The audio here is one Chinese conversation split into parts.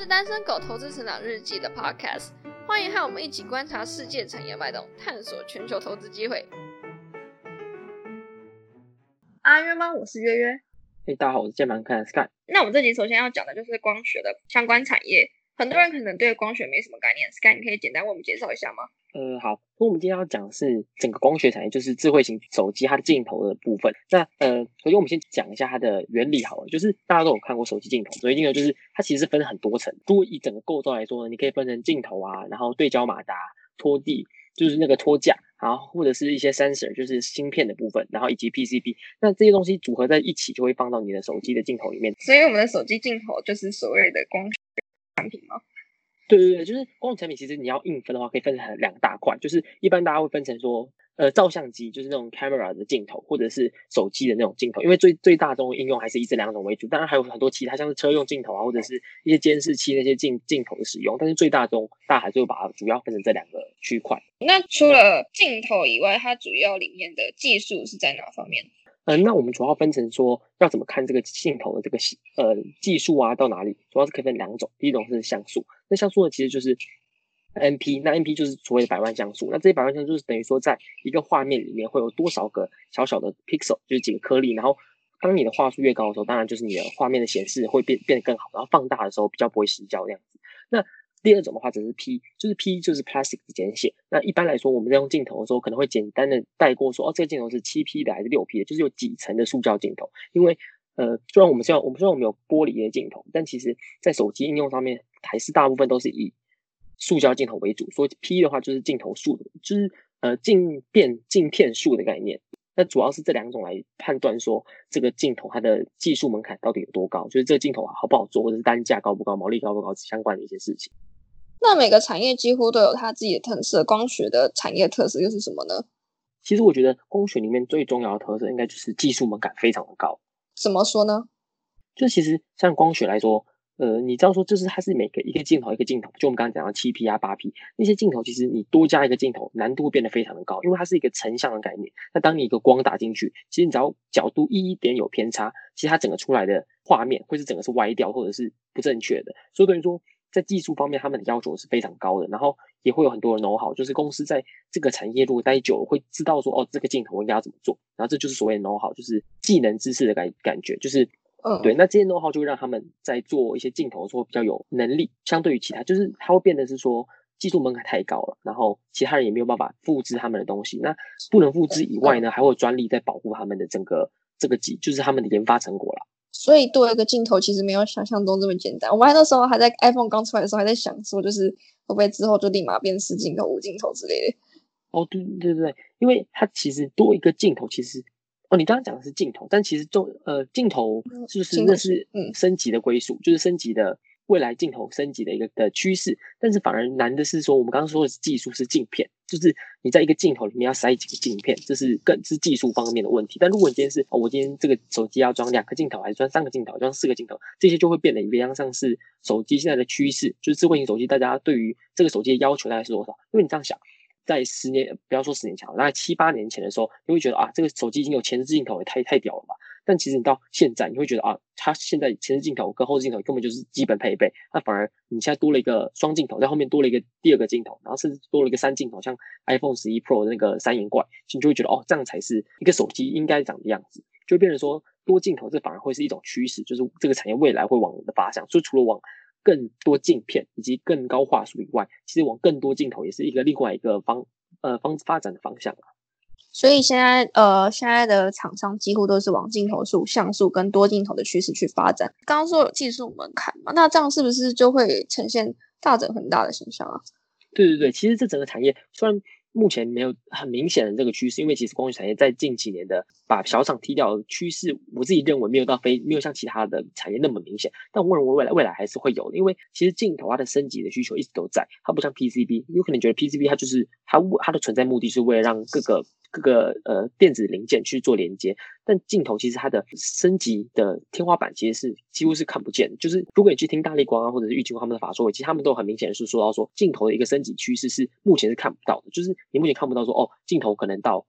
是单身狗投资成长日记的 Podcast，欢迎和我们一起观察世界产业脉动，探索全球投资机会。阿约吗？我是约约。嘿，大家好，我是键盘看 Sky。那我们这集首先要讲的就是光学的相关产业。很多人可能对光学没什么概念，Sky，你可以简单为我们介绍一下吗？呃，好，那我们今天要讲的是整个光学产业，就是智慧型手机它的镜头的部分。那呃，首先我们先讲一下它的原理好了，就是大家都有看过手机镜头，手机镜头就是它其实分很多层。如果以整个构造来说呢，你可以分成镜头啊，然后对焦马达、拖地，就是那个托架，然后或者是一些 sensor，就是芯片的部分，然后以及 PCB。那这些东西组合在一起，就会放到你的手机的镜头里面。所以我们的手机镜头就是所谓的光学产品吗？对对对，就是光学产品，其实你要硬分的话，可以分成两大块。就是一般大家会分成说，呃，照相机就是那种 camera 的镜头，或者是手机的那种镜头。因为最最大众应用还是以这两种为主，当然还有很多其他，像是车用镜头啊，或者是一些监视器那些镜镜头的使用。但是最大众，大家还是会把它主要分成这两个区块。那除了镜头以外，它主要里面的技术是在哪方面？嗯，那我们主要分成说要怎么看这个镜头的这个呃技术啊，到哪里？主要是可以分两种，第一种是像素，那像素呢其实就是 N P，那 N P 就是所谓的百万像素，那这些百万像素就是等于说在一个画面里面会有多少个小小的 pixel，就是几个颗粒，然后当你的画素越高的时候，当然就是你的画面的显示会变变得更好，然后放大的时候比较不会失焦这样子。那第二种的话只是 P，就是 P 就是 plastic 的简写。那一般来说，我们在用镜头的时候，可能会简单的带过说，哦，这个镜头是七 P 的还是六 P 的，就是有几层的塑胶镜头。因为呃，虽然我们虽然我们虽然我们有玻璃的镜头，但其实在手机应用上面，还是大部分都是以塑胶镜头为主。所以 P 的话就是镜头数，就是呃镜片镜片数的概念。那主要是这两种来判断说，这个镜头它的技术门槛到底有多高，就是这个镜头好不好做，或者是单价高不高，毛利高不高相关的一些事情。那每个产业几乎都有它自己的特色，光学的产业特色又是什么呢？其实我觉得光学里面最重要的特色，应该就是技术门槛非常的高。怎么说呢？就其实像光学来说，呃，你知道说，就是它是每个一个镜头一个镜头，就我们刚刚讲的七 P 啊八 P 那些镜头，其实你多加一个镜头，难度会变得非常的高，因为它是一个成像的概念。那当你一个光打进去，其实你只要角度一点有偏差，其实它整个出来的画面会是整个是歪掉或者是不正确的。所以等于说。在技术方面，他们的要求是非常高的，然后也会有很多人 know 好，就是公司在这个产业如果待久了，会知道说，哦，这个镜头应该要怎么做，然后这就是所谓 know 好，就是技能知识的感感觉，就是，嗯，对，那这些 know 好就会让他们在做一些镜头的时候比较有能力，相对于其他，就是它会变得是说技术门槛太高了，然后其他人也没有办法复制他们的东西，那不能复制以外呢，还会有专利在保护他们的整个这个技，就是他们的研发成果了。所以多一个镜头其实没有想象中这么简单。我们那时候还在 iPhone 刚出来的时候，还在想说，就是会不会之后就立马变四镜头、五镜头之类的。哦，对对对对，因为它其实多一个镜头，其实哦，你刚刚讲的是镜头，但其实重呃镜头是不是那是嗯升级的归属，就是升级的。未来镜头升级的一个的趋势，但是反而难的是说，我们刚刚说的技术是镜片，就是你在一个镜头里面要塞几个镜片，这是更是技术方面的问题。但如果你今天是哦，我今天这个手机要装两个镜头，还是装三个镜头，装四个镜头，这些就会变得一样像是手机现在的趋势，就是智慧型手机，大家对于这个手机的要求大概是多少？因为你这样想，在十年不要说十年前，大概七八年前的时候，你会觉得啊，这个手机已经有前置镜头，也太太屌了吧。但其实你到现在，你会觉得啊，它现在前置镜头跟后置镜头根本就是基本配备，那反而你现在多了一个双镜头，在后面多了一个第二个镜头，然后甚至多了一个三镜头，像 iPhone 十一 Pro 的那个三眼怪，你就会觉得哦，这样才是一个手机应该长的样子，就变成说多镜头，这反而会是一种趋势，就是这个产业未来会往的发向。所以除了往更多镜片以及更高画素以外，其实往更多镜头也是一个另外一个方呃方发展的方向啊。所以现在，呃，现在的厂商几乎都是往镜头数、像素跟多镜头的趋势去发展。刚刚说有技术门槛嘛，那这样是不是就会呈现大整很大的现象啊？对对对，其实这整个产业虽然目前没有很明显的这个趋势，因为其实光学产业在近几年的把小厂踢掉的趋势，我自己认为没有到非没有像其他的产业那么明显。但我认为未来未来还是会有的，因为其实镜头它的升级的需求一直都在，它不像 PCB，有可能觉得 PCB 它就是它它的存在目的是为了让各个。各个呃电子零件去做连接，但镜头其实它的升级的天花板其实是几乎是看不见。就是如果你去听大力光啊，或者是玉晶他们的法说，其实他们都很明显是说到说镜头的一个升级趋势是目前是看不到的。就是你目前看不到说哦，镜头可能到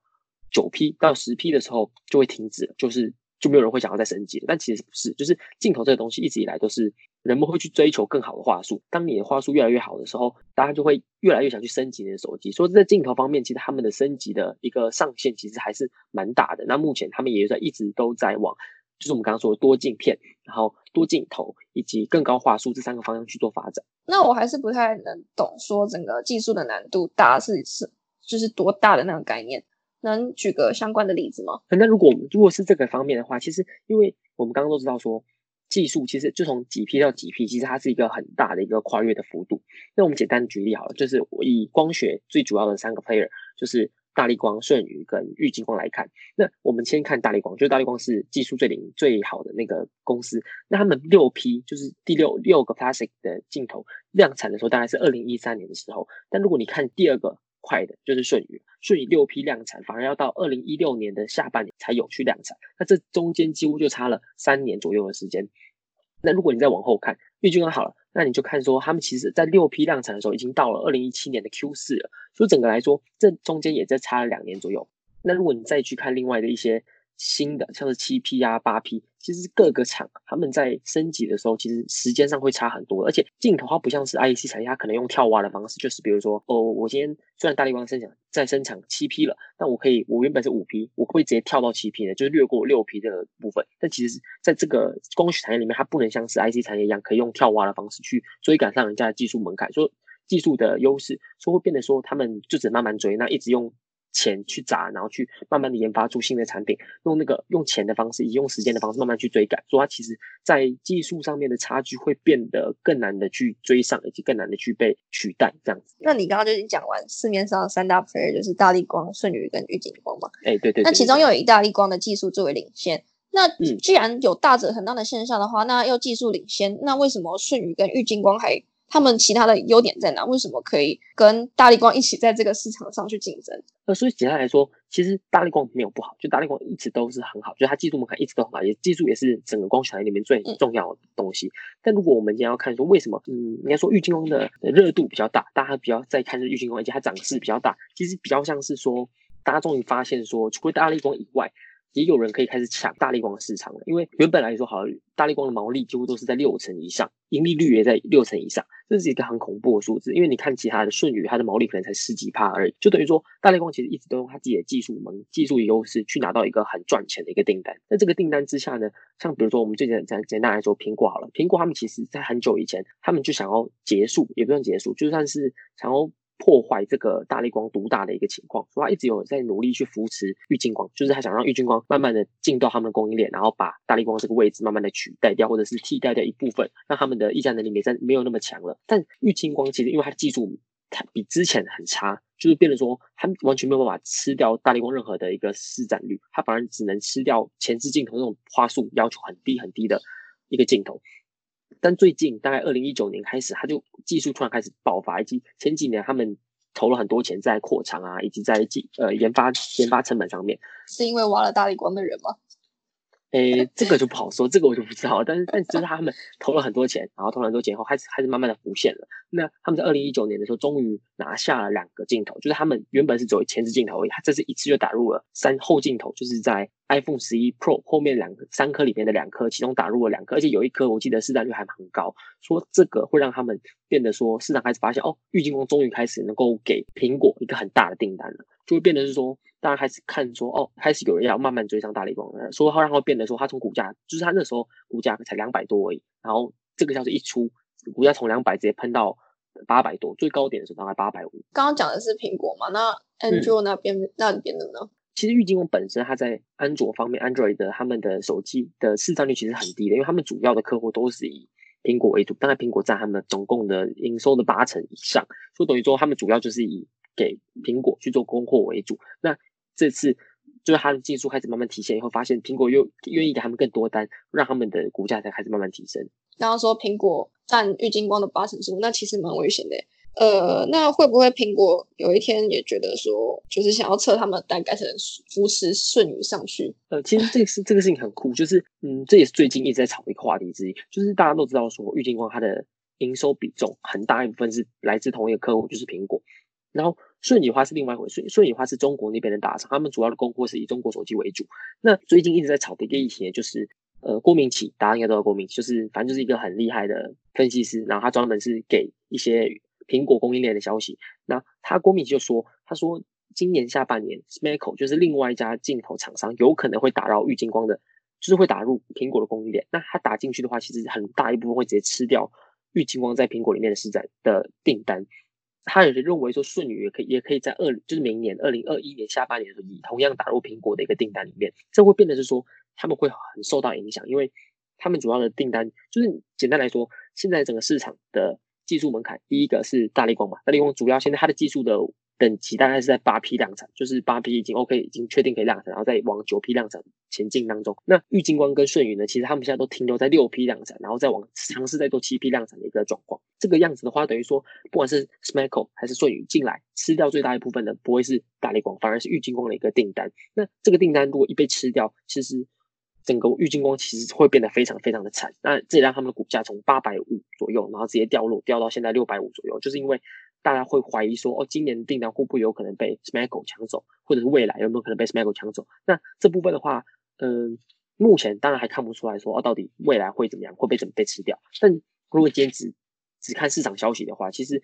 九 P 到十 P 的时候就会停止，就是就没有人会想要再升级了。但其实不是，就是镜头这个东西一直以来都是人们会去追求更好的话术。当你的话术越来越好的时候，大家就会越来越想去升级你的手机。所以在镜头方面，其实他们的升级的一个上限其实还是蛮大的。那目前他们也在一直都在往，就是我们刚刚说的多镜片，然后多镜头以及更高画素这三个方向去做发展。那我还是不太能懂，说整个技术的难度大是是就是多大的那个概念。能举个相关的例子吗？那如果如果是这个方面的话，其实因为我们刚刚都知道说，技术其实就从几 P 到几 P，其实它是一个很大的一个跨越的幅度。那我们简单举例好了，就是我以光学最主要的三个 player，就是大力光、舜宇跟玉晶光来看。那我们先看大力光，就是大力光是技术最领最好的那个公司。那他们六 P 就是第六六个 plastic 的镜头量产的时候，大概是二零一三年的时候。但如果你看第二个，快的就是顺宇，顺宇六批量产，反而要到二零一六年的下半年才有去量产，那这中间几乎就差了三年左右的时间。那如果你再往后看，玉晶光好了，那你就看说他们其实在六批量产的时候，已经到了二零一七年的 Q 四了，所以整个来说，这中间也在差了两年左右。那如果你再去看另外的一些。新的像是七 P 啊八 P，其实各个厂他们在升级的时候，其实时间上会差很多。而且镜头它不像是 IC 产业，它可能用跳挖的方式，就是比如说哦，我今天虽然大力光生产在生产七 P 了，但我可以我原本是五 P，我会直接跳到七 P 的，就是略过六 P 这个部分。但其实在这个光学产业里面，它不能像是 IC 产业一样，可以用跳挖的方式去追赶上人家的技术门槛，说技术的优势，所以会变得说他们就只慢慢追，那一直用。钱去砸，然后去慢慢的研发出新的产品，用那个用钱的方式，以用时间的方式慢慢去追赶，所以它其实在技术上面的差距会变得更难的去追上，以及更难的去被取代这样子。那你刚刚就已经讲完市面上三大 player 就是大力光、舜宇跟玉景光嘛？哎，对对。那其中又有一大力光的技术最为领先。那既然有大者恒大的现象的话，那又技术领先，那为什么舜宇跟玉金光还？他们其他的优点在哪？为什么可以跟大力光一起在这个市场上去竞争？呃，所以简单来说，其实大力光没有不好，就大力光一直都是很好，就它技术门槛一直都很好，也技术也是整个光学行业里面最重要的东西。但如果我们今天要看说为什么，嗯，应该说玉金光的热度比较大，大家比较在看是玉金光，而且它涨势比较大，其实比较像是说，大家终于发现说，除了大力光以外。也有人可以开始抢大力光的市场了，因为原本来说，好，大力光的毛利几乎都是在六成以上，盈利率也在六成以上，这是一个很恐怖的数字。因为你看其他的顺宇，它的毛利可能才十几帕而已，就等于说大力光其实一直都用它自己的技术门、技术优势去拿到一个很赚钱的一个订单。在这个订单之下呢，像比如说我们最简简简单来说，苹果好了，苹果他们其实在很久以前，他们就想要结束，也不算结束，就算是想要。破坏这个大力光独大的一个情况，所以他一直有在努力去扶持玉金光，就是他想让玉金光慢慢的进到他们的供应链，然后把大力光这个位置慢慢的取代掉，或者是替代掉一部分，让他们的议价能力没在没有那么强了。但玉金光其实因为它的技术它比之前很差，就是变得说它完全没有办法吃掉大力光任何的一个市占率，它反而只能吃掉前置镜头那种花束要求很低很低的一个镜头。但最近大概二零一九年开始，他就技术突然开始爆发，以及前几年他们投了很多钱在扩厂啊，以及在技呃研发研发成本上面，是因为挖了大力光的人吗？诶，这个就不好说，这个我就不知道。但是，但就是他们投了很多钱，然后投了很多钱后，开始开始慢慢的浮现了。那他们在二零一九年的时候，终于拿下了两个镜头，就是他们原本是只有前置镜头而已，他这次一次就打入了三后镜头，就是在 iPhone 十一 Pro 后面两个三颗里面的两颗，其中打入了两颗，而且有一颗我记得市占率还蛮高，说这个会让他们变得说市场开始发现，哦，郁金光终于开始能够给苹果一个很大的订单了，就会变得是说。大家开始看说，哦，开始有人要慢慢追上大力光了，说他让他变得说，他从股价，就是他那时候股价才两百多而已，然后这个消息一出，股价从两百直接喷到八百多，最高点的时候大概八百五。刚刚讲的是苹果嘛？那安卓那边那边的呢？其实玉金光本身它在安卓方面，Android 的他们的手机的市占率其实很低的，因为他们主要的客户都是以苹果为主，大概苹果占他们总共的营收的八成以上，所以等于说他们主要就是以给苹果去做供货为主。那这次就是它的技术开始慢慢体现以后，发现苹果又愿意给他们更多单，让他们的股价才开始慢慢提升。然后说苹果占郁金光的八成数，那其实蛮危险的。呃，那会不会苹果有一天也觉得说，就是想要测他们的单，改成扶持顺宇上去？呃，其实这个是这个事情很酷，就是嗯，这也是最近一直在炒的一个话题之一，就是大家都知道说，郁金光它的营收比重很大一部分是来自同一个客户，就是苹果。然后顺宇花是另外一回事，顺宇花是中国那边的大厂，他们主要的供货是以中国手机为主。那最近一直在炒的一个议题，就是呃郭明启，大家应该都知道郭明奇，就是反正就是一个很厉害的分析师，然后他专门是给一些苹果供应链的消息。那他郭明启就说，他说今年下半年 s m a c o 就是另外一家镜头厂商有可能会打到玉金光的，就是会打入苹果的供应链。那他打进去的话，其实很大一部分会直接吃掉玉金光在苹果里面的市占的订单。他也是认为说，舜宇也可以，也可以在二，就是明年二零二一年下半年的时候，以同样打入苹果的一个订单里面，这会变得是说，他们会很受到影响，因为他们主要的订单就是简单来说，现在整个市场的技术门槛，第一个是大力光嘛，大力光主要现在它的技术的。等级大概是在八批量产，就是八批已经 OK，已经确定可以量产，然后再往九批量产前进当中。那玉金光跟顺宇呢，其实他们现在都停留在六批量产，然后再往尝试再做七批量产的一个状况。这个样子的话，等于说不管是 Smartco 还是顺宇进来吃掉最大一部分的，不会是大力光，反而是玉金光的一个订单。那这个订单如果一被吃掉，其实整个玉金光其实会变得非常非常的惨。那这也让他们的股价从八百五左右，然后直接掉落掉到现在六百五左右，就是因为。大家会怀疑说，哦，今年的订单会不会有可能被 s m a c o 抢走，或者是未来有没有可能被 s m a c o 抢走？那这部分的话，嗯，目前当然还看不出来说，哦，到底未来会怎么样，会被怎么被吃掉？但如果今天只只看市场消息的话，其实，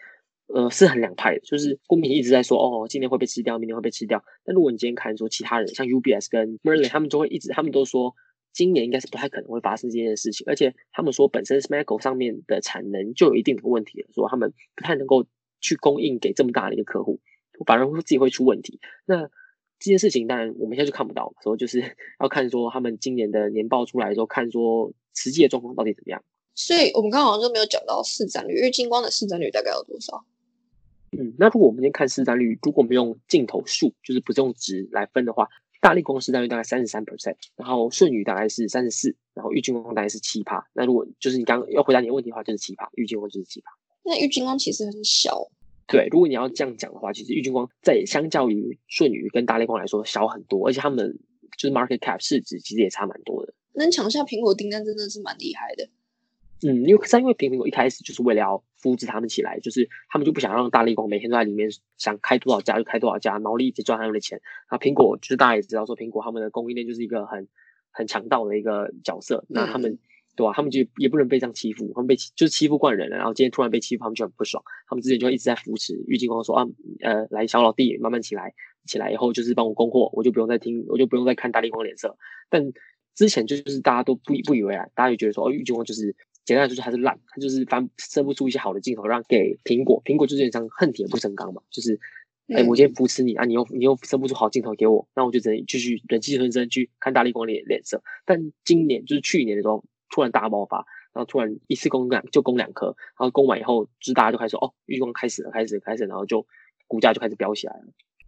呃，是很两派的。就是公民一直在说，哦，今年会被吃掉，明年会被吃掉。但如果你今天看说其他人，像 UBS 跟 Merlin，他们就会一直，他们都说今年应该是不太可能会发生这件事情，而且他们说本身 s m a c o 上面的产能就有一定的问题了，说他们不太能够。去供应给这么大的一个客户，反而会自己会出问题。那这件事情当然我们现在就看不到，所以就是 要看说他们今年的年报出来之后，看说实际的状况到底怎么样。所以我们刚刚好像就没有讲到市占率，因为金光的市占率大概有多少？嗯，那如果我们先看市占率，如果我们用镜头数，就是不是用值来分的话，大力光市占率大概三十三 percent，然后顺宇大概是三十四，然后玉金光大概是七趴。那如果就是你刚要回答你的问题的话，就是七趴，玉金光就是七趴。那玉金光其实很小，对。如果你要这样讲的话，其实玉金光在相较于顺宇跟大力光来说小很多，而且他们就是 market cap 市值其实也差蛮多的。能抢下苹果订单真的是蛮厉害的。嗯，因为是因为苹果一开始就是为了要扶持他们起来，就是他们就不想让大力光每天都在里面想开多少家就开多少家，毛利一直赚他们的钱。那苹果就是大家也知道说，苹果他们的供应链就是一个很很强大的一个角色，那他们。对吧？他们就也不能被这样欺负，他们被就是欺负惯人了，然后今天突然被欺负，他们就很不爽。他们之前就一直在扶持郁金光，说啊，呃，来小老弟，慢慢起来，起来以后就是帮我供货，我就不用再听，我就不用再看大力光脸色。但之前就是大家都不不以为然，大家就觉得说，哦，郁金光就是简单来说就是还是烂，他就是翻生不出一些好的镜头让给苹果，苹果就是有像恨铁不成钢嘛，就是哎，我今天扶持你啊，你又你又生不出好镜头给我，那我就只能继续忍气吞声去看大力光脸脸色。但今年就是去年的时候。突然大爆发，然后突然一次攻两就攻两颗，然后攻完以后，就是大家就开始说哦，预光开始了，开始开始，然后就股价就开始飙起来了。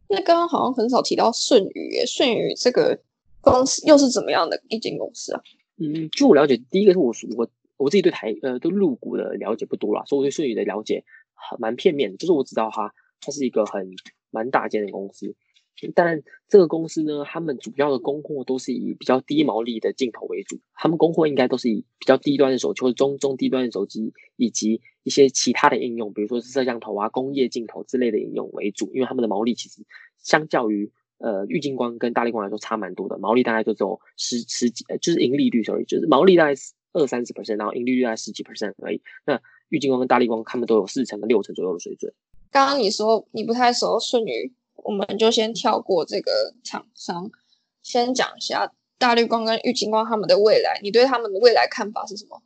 那刚刚好像很少提到舜宇，舜宇这个公司又是怎么样的一间公司啊？嗯，据我了解，第一个是我我我自己对台呃对入股的了解不多啦，所以我对舜宇的了解很蛮片面的，就是我知道它它是一个很蛮大间的公司。但这个公司呢，他们主要的供货都是以比较低毛利的镜头为主，他们供货应该都是以比较低端的手机或者中中低端的手机，以及一些其他的应用，比如说是摄像头啊、工业镜头之类的应用为主。因为他们的毛利其实相较于呃玉金光跟大力光来说差蛮多的，毛利大概就只有十十几，就是盈利率，sorry，就是毛利大概二三十 percent，然后盈利率大概十几 percent 而已。那玉金光跟大力光他们都有四成跟六成左右的水准。刚刚你说你不太熟舜宇。我们就先跳过这个厂商，先讲一下大绿光跟玉金光他们的未来。你对他们的未来看法是什么？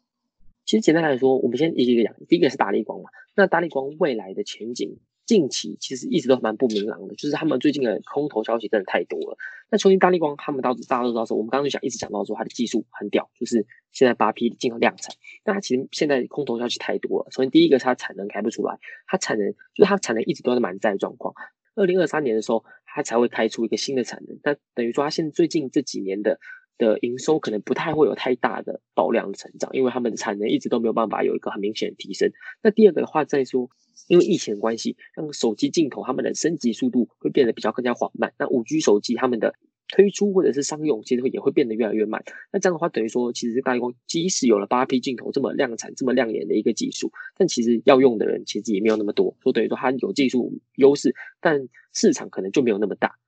其实简单来说，我们先一个一个讲。第一个是大力光嘛，那大力光未来的前景，近期其实一直都蛮不明朗的，就是他们最近的空头消息真的太多了。那重新大力光他们到大家都知道说，我们刚刚就讲一直讲到说，它的技术很屌，就是现在八 P 进口量产。但它其实现在空头消息太多了。首先第一个是它产能开不出来，它产能就是它产能一直都是满载状况。二零二三年的时候，它才会开出一个新的产能。那等于说，它现最近这几年的的营收可能不太会有太大的爆量的成长，因为他们的产能一直都没有办法有一个很明显的提升。那第二个的话，再说，因为疫情的关系，让手机镜头他们的升级速度会变得比较更加缓慢。那五 G 手机他们的推出或者是商用，其实也会变得越来越慢。那这样的话，等于说，其实大光即使有了八 P 镜头这么量产、这么亮眼的一个技术，但其实要用的人其实也没有那么多。说等于说，它有技术优势，但市场可能就没有那么大。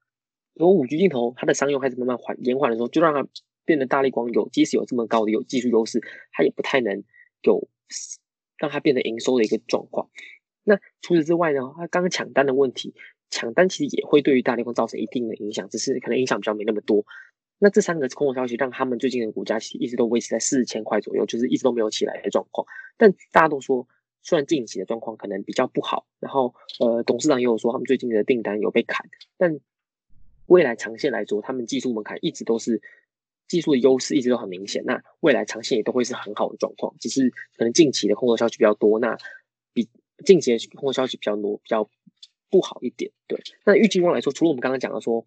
如果五 G 镜头它的商用开始慢慢缓延缓的时候，就让它变得大力光有，即使有这么高的有技术优势，它也不太能有让它变得营收的一个状况。那除此之外呢，它刚刚抢单的问题，抢单其实也会对于大力光造成一定的影响，只是可能影响比较没那么多。那这三个空头消息让他们最近的股价其实一直都维持在四千块左右，就是一直都没有起来的状况。但大家都说，虽然近期的状况可能比较不好，然后呃，董事长也有说他们最近的订单有被砍，但未来长线来说，他们技术门槛一直都是技术的优势，一直都很明显。那未来长线也都会是很好的状况，只是可能近期的空头消息比较多，那比近期的空头消息比较多，比较不好一点。对，那预计光来说，除了我们刚刚讲的说。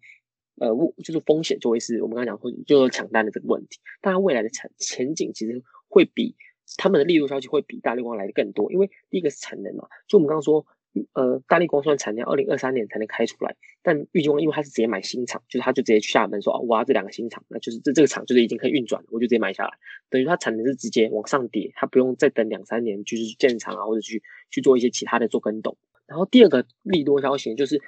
呃，就是风险就会是我们刚刚讲会就是抢单的这个问题，但它未来的产前景其实会比他们的利度消息会比大力光来的更多，因为第一个是产能嘛，就我们刚刚说，呃，大力光虽然产能二零二三年才能开出来，但玉金光因为它是直接买新厂，就是他就直接去厦门说啊，我要这两个新厂，那就是这这个厂就是已经可以运转，我就直接买下来，等于它产能是直接往上叠，它不用再等两三年就是建厂啊，或者去去做一些其他的做跟动。然后第二个利多消息就是，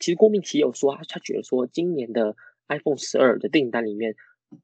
其实郭明奇有说，他他觉得说，今年的 iPhone 十二的订单里面，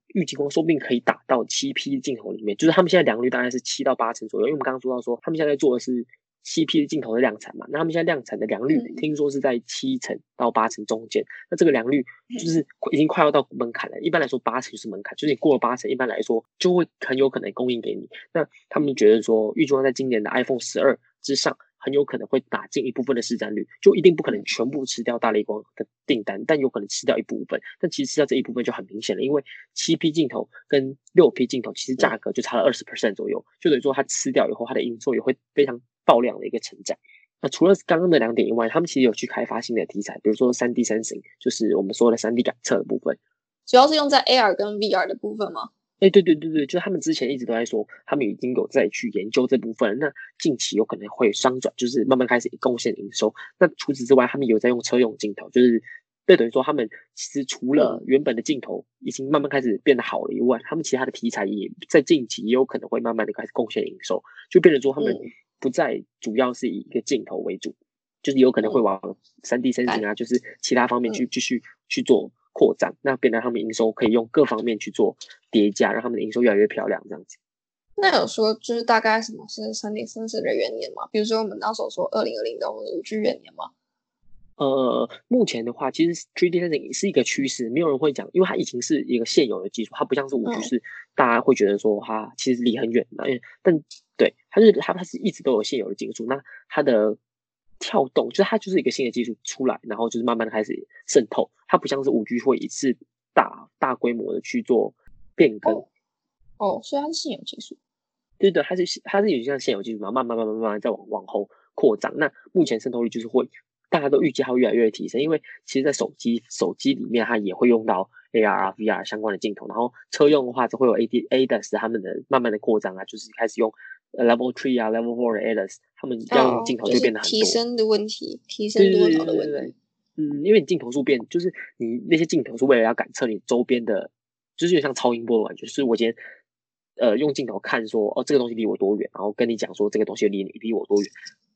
预计光说不定可以打到七 P 镜头里面，就是他们现在良率大概是七到八成左右。因为我们刚刚说到说，他们现在做的是七 P 的镜头的量产嘛，那他们现在量产的良率听说是在七成到八成中间。那这个良率就是已经快要到门槛了。一般来说，八成就是门槛，就是你过了八成，一般来说就会很有可能供应给你。那他们觉得说，预计光在今年的 iPhone 十二之上。很有可能会打进一部分的市占率，就一定不可能全部吃掉大力光的订单，但有可能吃掉一部分。但其实吃掉这一部分就很明显了，因为七 P 镜头跟六 P 镜头其实价格就差了二十 percent 左右，就等于说它吃掉以后，它的营收也会非常爆量的一个成长。那除了刚刚的两点以外，他们其实有去开发新的题材，比如说三 D sensing，就是我们说的三 D 感测的部分，主要是用在 AR 跟 VR 的部分吗？哎，对对对对，就是他们之前一直都在说，他们已经有在去研究这部分。那近期有可能会商转，就是慢慢开始贡献营收。那除此之外，他们有在用车用镜头，就是这等于说他们其实除了原本的镜头已经慢慢开始变得好了以外，他们其他的题材也在近期也有可能会慢慢的开始贡献营收，就变成说他们不再主要是以一个镜头为主，就是有可能会往三 D 生成啊，就是其他方面去继续去做。扩展，那变得他们营收可以用各方面去做叠加，让他们的营收越来越漂亮，这样子。那有说就是大概什么是三点三四的元年吗？比如说我们那时候说二零二零的五 G 元年吗？呃，目前的话，其实 3D sensing 是一个趋势，没有人会讲，因为它已经是一个现有的技术，它不像是五 G 是大家会觉得说它其实离很远，那但对，它是它它是一直都有现有的技术，那它的。跳动就是它就是一个新的技术出来，然后就是慢慢的开始渗透。它不像是五 G 会一次大大规模的去做变更。哦，所以它是现有技术。对的，它是它是有像现有技术嘛，慢慢慢慢慢慢再往往后扩张。那目前渗透率就是会大家都预计它会越来越提升，因为其实，在手机手机里面它也会用到 AR、VR 相关的镜头，然后车用的话就会有 AD、ADAS 他们的慢慢的扩张啊，就是开始用。Level three 啊，Level four 的 ADAS，他们要用镜头就变得很多。提升的问题，提升多少的问题？嗯，因为你镜头数变，就是你那些镜头是为了要感测你周边的，就是有像超音波的感觉。就是我今天呃用镜头看说，哦这个东西离我多远，然后跟你讲说这个东西离你离我多远。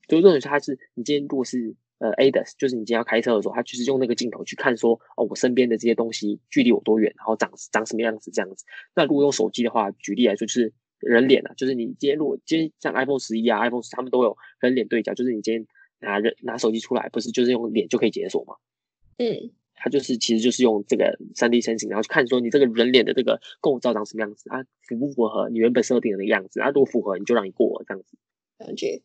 就认为它是你今天如果是呃 ADAS，就是你今天要开车的时候，它就是用那个镜头去看说，哦我身边的这些东西距离我多远，然后长长什么样子这样子。那如果用手机的话，举例来说就是。人脸啊，就是你今天如果今天像 iPhone 十一啊，iPhone 十他们都有人脸对焦，就是你今天拿人拿手机出来，不是就是用脸就可以解锁吗？嗯，它就是其实就是用这个三 D 生成，然后去看说你这个人脸的这个构造长什么样子啊，符不符合你原本设定的那个样子啊？如果符合，你就让你过这样子。感觉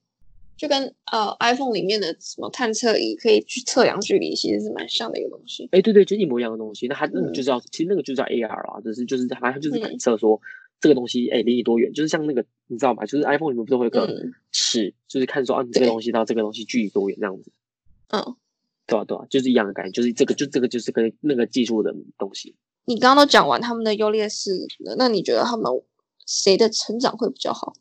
就跟呃 iPhone 里面的什么探测仪可以去测量距离，其实是蛮像的一个东西。哎，对对，就一模一样的东西。那它那个就叫，其实那个就叫 AR 啊，就是就是它它就是感测说。这个东西哎，离你多远？就是像那个，你知道吗？就是 iPhone 里面不是会有个尺，就是看说啊，你这个东西到这个东西距离多远这样子。嗯，对啊，对啊，就是一样的感觉，就是这个，就这个就是跟那个技术的东西。你刚刚都讲完他们的优劣势了，那你觉得他们谁的成长会比较好？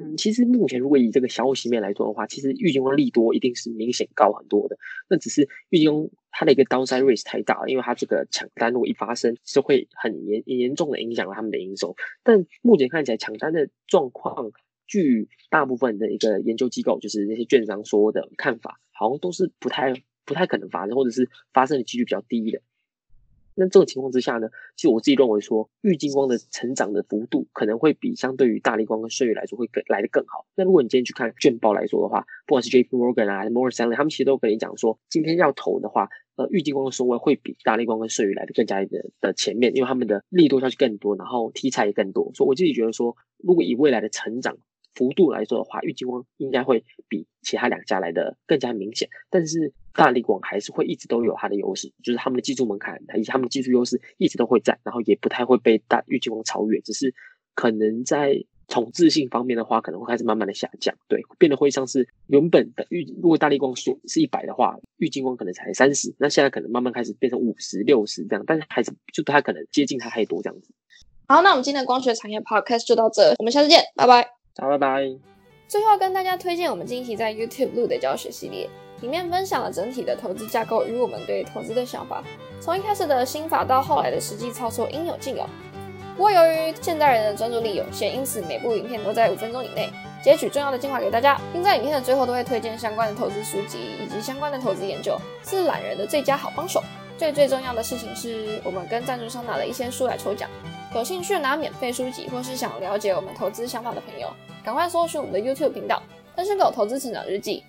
嗯，其实目前如果以这个消息面来说的话，其实玉金光利多一定是明显高很多的。那只是玉金光它的一个 downside risk 太大了，因为它这个抢单如果一发生，是会很严严重的影响了他们的营收。但目前看起来抢单的状况，据大部分的一个研究机构，就是那些券商说的看法，好像都是不太不太可能发生，或者是发生的几率比较低的。那这种情况之下呢，其实我自己认为说，玉金光的成长的幅度可能会比相对于大力光跟顺宇来说会更来的更好。那如果你今天去看卷报来说的话，不管是 J P Morgan 啊，还是 Morgan Stanley，他们其实都跟你讲说，今天要投的话，呃，玉金光的收位会比大力光跟顺宇来的更加的的前面，因为他们的力度下去更多，然后题材也更多。所以我自己觉得说，如果以未来的成长，幅度来说的话，玉金光应该会比其他两家来的更加明显，但是大力光还是会一直都有它的优势，就是他们的技术门槛以及他们的技术优势一直都会在，然后也不太会被大玉金光超越，只是可能在统治性方面的话，可能会开始慢慢的下降，对，变得会像是原本的玉，如果大力光说是一百的话，玉金光可能才三十，那现在可能慢慢开始变成五十六十这样，但是还是就它可能接近它太多这样子。好，那我们今天的光学产业 podcast 就到这，我们下次见，拜拜。好，拜拜。最后跟大家推荐我们近期在 YouTube 录的教学系列，里面分享了整体的投资架构与我们对投资的想法，从一开始的心法到后来的实际操作，应有尽有。不过由于现代人的专注力有限，因此每部影片都在五分钟以内截取重要的精华给大家，并在影片的最后都会推荐相关的投资书籍以及相关的投资研究，是懒人的最佳好帮手。最最重要的事情是我们跟赞助商拿了一些书来抽奖。有兴趣拿免费书籍，或是想了解我们投资想法的朋友，赶快搜寻我们的 YouTube 频道“单身狗投资成长日记”，